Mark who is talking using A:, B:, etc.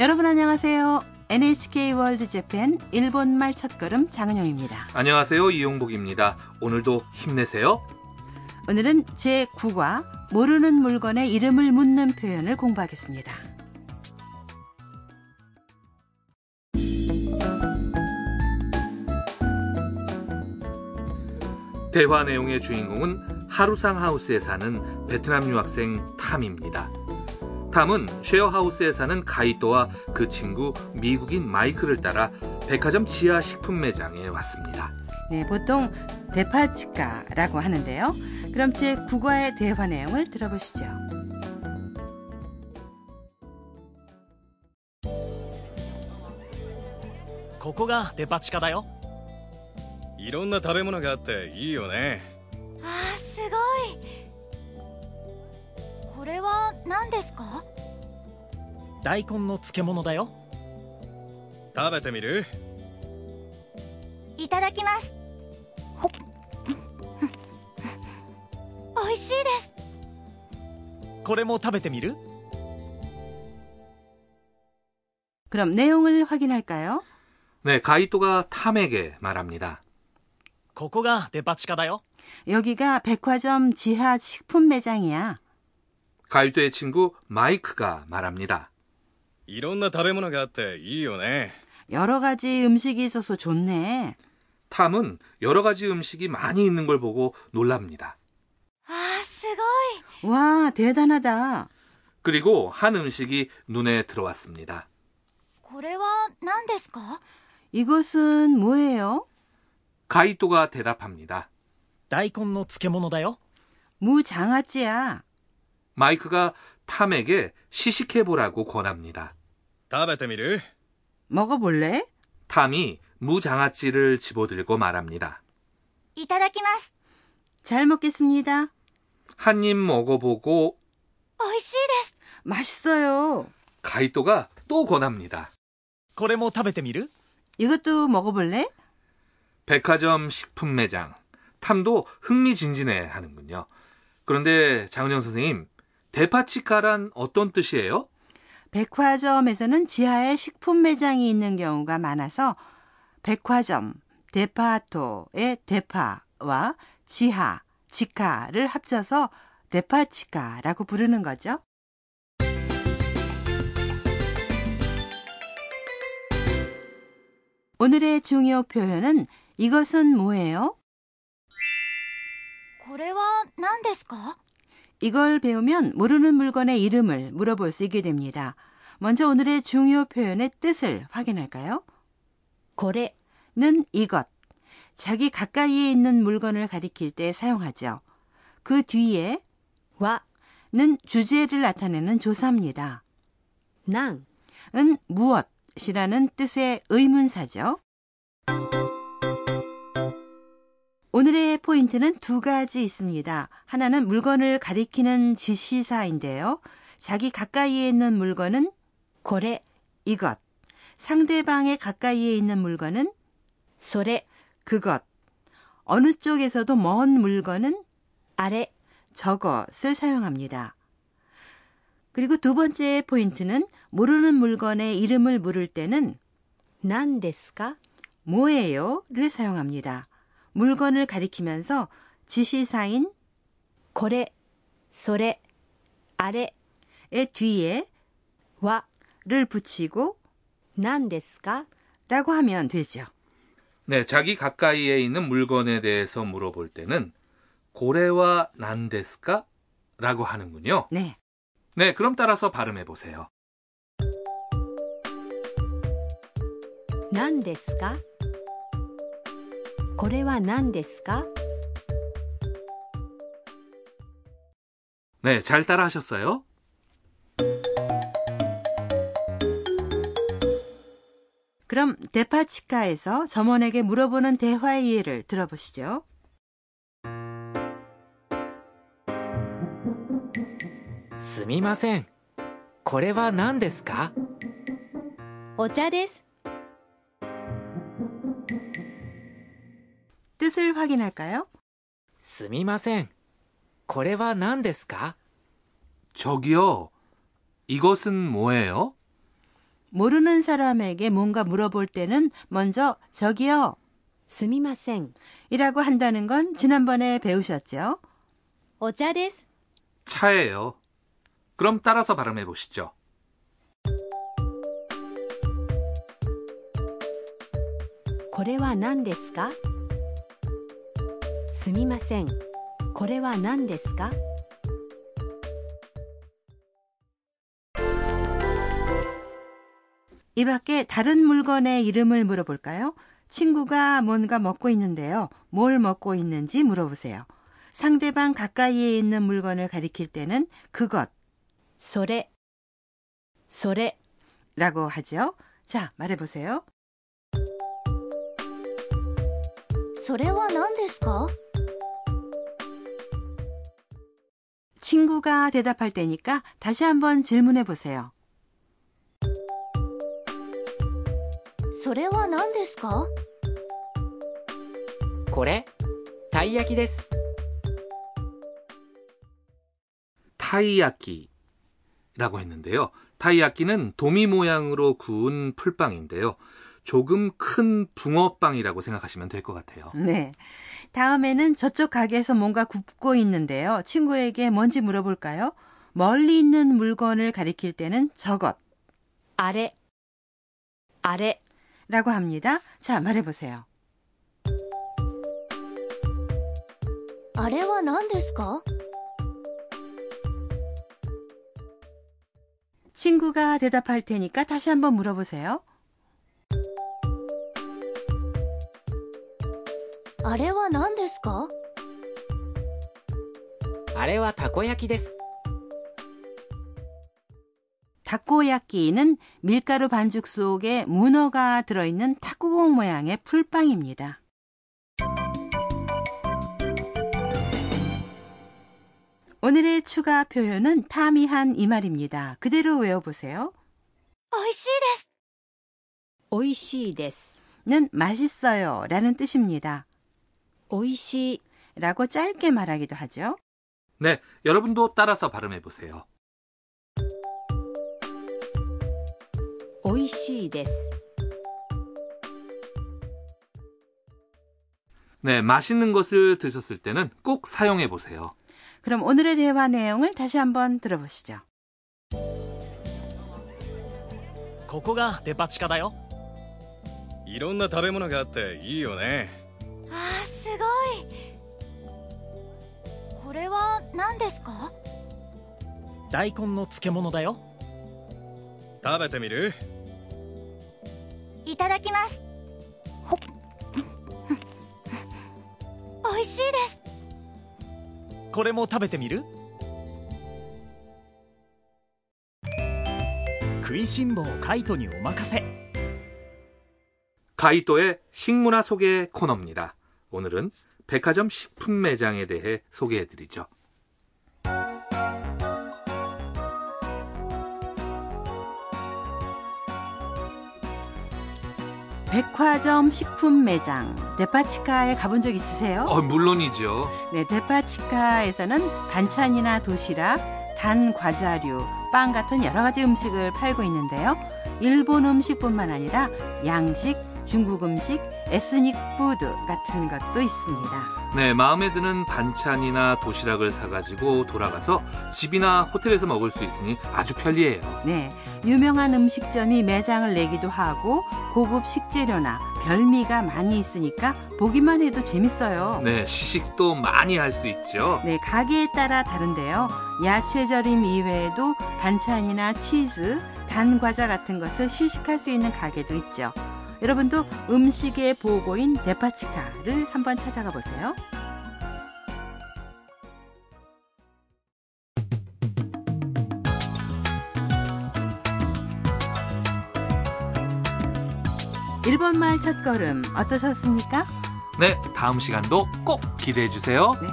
A: 여러분 안녕하세요. NHK 월드 재팬 일본말 첫걸음 장은영입니다.
B: 안녕하세요. 이용복입니다. 오늘도 힘내세요.
A: 오늘은 제9과 모르는 물건의 이름을 묻는 표현을 공부하겠습니다.
B: 대화 내용의 주인공은 하루상 하우스에 사는 베트남 유학생 탐입니다. 탐은 쉐어하우스에 사는 가이토와 그 친구 미국인 마이크를 따라 백화점 지하 식품 매장에 왔습니다.
A: 네, 보통 데파치카라고 하는데요. 그럼 제9과의 대화 내용을 들어보시죠.
C: ここがデパ地下だよ
D: いろんな食べ物があっていいよね
E: れは何ですか
C: 大根の漬物だよ
D: 食べてみる
E: いただきますほっ美味しいです
C: これも食べてみる
A: 그럼 내용을 확인할까요?
B: 네, 가이토가 탐에게 말합니다.
C: ここがデパ地下だよ
A: 여기가 백화점 지하 식품 매장이야.
B: 가이토의 친구 마이크가 말합니다.
D: いろんな食べ物があっていいよね
A: 여러 가지 음식이 있어서 좋네.
B: 탐은 여러 가지 음식이 많이 있는 걸 보고 놀랍니다.
E: あーすごい
A: 와, 대단하다.
B: 그리고 한 음식이 눈에 들어왔습니다.
E: これは何ですか
A: 이것은 뭐예요?
B: 가이토가 대답합니다.
C: 大根の漬物だよ
A: 무장아찌야.
B: 마이크가 탐에게 시식해보라고 권합니다.
D: 食べてみる
A: 먹어볼래?
B: 탐이 무장아찌를 집어들고 말합니다.
E: いただきます
A: 잘 먹겠습니다.
B: 한 입 먹어보고
E: 美味しいです
A: 맛있어요.
B: 가이토가 또 권합니다.
C: これも食べてみる
A: 이것도 먹어볼래?
B: 백화점 식품 매장. 탐도 흥미진진해 하는군요. 그런데 장은영 선생님, 데파치카란 어떤 뜻이에요?
A: 백화점에서는 지하에 식품 매장이 있는 경우가 많아서 백화점, 데파토의 데파와 지하, 지카를 합쳐서 데파치카라고 부르는 거죠. 오늘의 중요 표현은 이것은 뭐예요?
E: これは何ですか
A: 이걸 배우면 모르는 물건의 이름을 물어볼 수 있게 됩니다. 먼저 오늘의 중요 표현의 뜻을 확인할까요? 고래는 이것. 자기 가까이에 있는 물건을 가리킬 때 사용하죠. 그 뒤에 와는 주제를 나타내는 조사입니다. 낭은 무엇이라는 뜻의 의문사죠. 오늘의 포인트는 두 가지 있습니다. 하나는 물건을 가리키는 지시사인데요. 자기 가까이에 있는 물건은
E: 고래
A: 이것. 상대방의 가까이에 있는 물건은
E: 소래
A: 그것. 어느 쪽에서도 먼 물건은
E: 아래
A: 저것을 사용합니다. 그리고 두 번째 포인트는 모르는 물건의 이름을 물을 때는
E: 난데스까
A: 뭐예요를 사용합니다. 물건을 가리키면서 지시사인
E: 거래, 소래,
A: 아래의 뒤에 와를 붙이고
E: 난데스까?
A: 라고 하면 되죠.
B: 네, 자기 가까이에 있는 물건에 대해서 물어볼 때는 고래와 난데스까? 라고 하는군요.
A: 네.
B: 네, 그럼 따라서 발음해 보세요.
E: 난데스까? これは何ですか
B: 네, 잘 따라 하셨어요?
A: 그럼 데파치카에서 점원에게 물어보는 대화의 예를 들어보시죠.
F: すみません。これは何ですか
E: お茶です。
A: 뜻을 확인할까요?
F: すみません。これは何ですか
B: 저기요, 이것은 뭐예요?
A: 모르는 사람에게 뭔가 물어볼 때는 먼저 저기요
G: すみません。
A: 이라고 한다는 건 지난번에 배우셨죠?
G: お茶です。
B: 차예요. 그럼 따라서 발음해 보시죠.
G: これは何ですか すみません。これは何ですか
A: 이 밖에 다른 물건의 이름을 물어볼까요? 친구가 뭔가 먹고 있는데요. 뭘 먹고 있는지 물어보세요. 상대방 가까이에 있는 물건을 가리킬 때는 그것
G: それ。それ。
A: 라고 하죠. 자, 말해보세요.
E: それは何ですか
A: 친구가 대답할 때니까 다시 한번 질문해 보세요.
E: それは何ですか
F: これたい焼きです
B: 타이야키라고 했는데요. 타이야키는 도미 모양으로 구운 풀빵인데요. 조금 큰 붕어빵이라고 생각하시면 될 것 같아요.
A: 네. 다음에는 저쪽 가게에서 뭔가 굽고 있는데요. 친구에게 뭔지 물어볼까요? 멀리 있는 물건을 가리킬 때는 저것
G: あれ。あれ。
A: 라고 합니다. 자, 말해보세요.
E: あれは何ですか
A: 친구가 대답할 테니까 다시 한번 물어보세요.
E: あれは何ですか
F: あれはたこ焼きです
A: 다코야끼는 밀가루 반죽 속에 문어가 들어있는 탁구공 모양의 풀빵입니다. 오늘의 추가 표현은 타미한 이 말입니다. 그대로 외워보세요.
E: 美味しいです
G: おいしいです。
A: 는 맛있어요 라는 뜻입니다.
G: おいしい。
A: 라고 짧게 말하기도 하죠.
B: 네, 여러분도 따라서 발음해 보세요.
G: おいしいです。
B: 네, 맛있는 것을 드셨을 때는 꼭 사용해 보세요.
A: 그럼 오늘의 대화 내용을 다시 한번 들어보시죠.
C: ここがデパ地下だよ
D: いろんな食べ物があっていいよね
E: これは何ですか
C: 大根の漬物だよ
D: 食べてみる
E: いただきますほっ美味しいです
C: これも食べてみる食いしん坊カイトにお任せ
B: 가이토의 식문화 소개 코너입니다. 오늘은 백화점 식품 매장에 대해 소개해 드리죠.
A: 백화점 식품 매장 데파치카에 가본 적 있으세요?
B: 어, 물론이죠.
A: 네, 데파치카에서는 반찬이나 도시락, 단 과자류, 빵 같은 여러 가지 음식을 팔고 있는데요. 일본 음식뿐만 아니라 양식, 중국 음식, ethnic food 같은 것도 있습니다.
B: 네, 마음에 드는 반찬이나 도시락을 사가지고 돌아가서 집이나 호텔에서 먹을 수 있으니 아주 편리해요.
A: 네, 유명한 음식점이 매장을 내기도 하고 고급 식재료나 별미가 많이 있으니까 보기만 해도 재밌어요.
B: 네, 시식도 많이 할 수 있죠.
A: 네, 가게에 따라 다른데요. 야채 절임 이외에도 반찬이나 치즈, 단 과자 같은 것을 시식할 수 있는 가게도 있죠. 여러분도 음식의 보고인 데파치카를 한번 찾아가 보세요. 일본말 첫걸음 어떠셨습니까?
B: 네, 다음 시간도 꼭 기대해 주세요.
A: 네,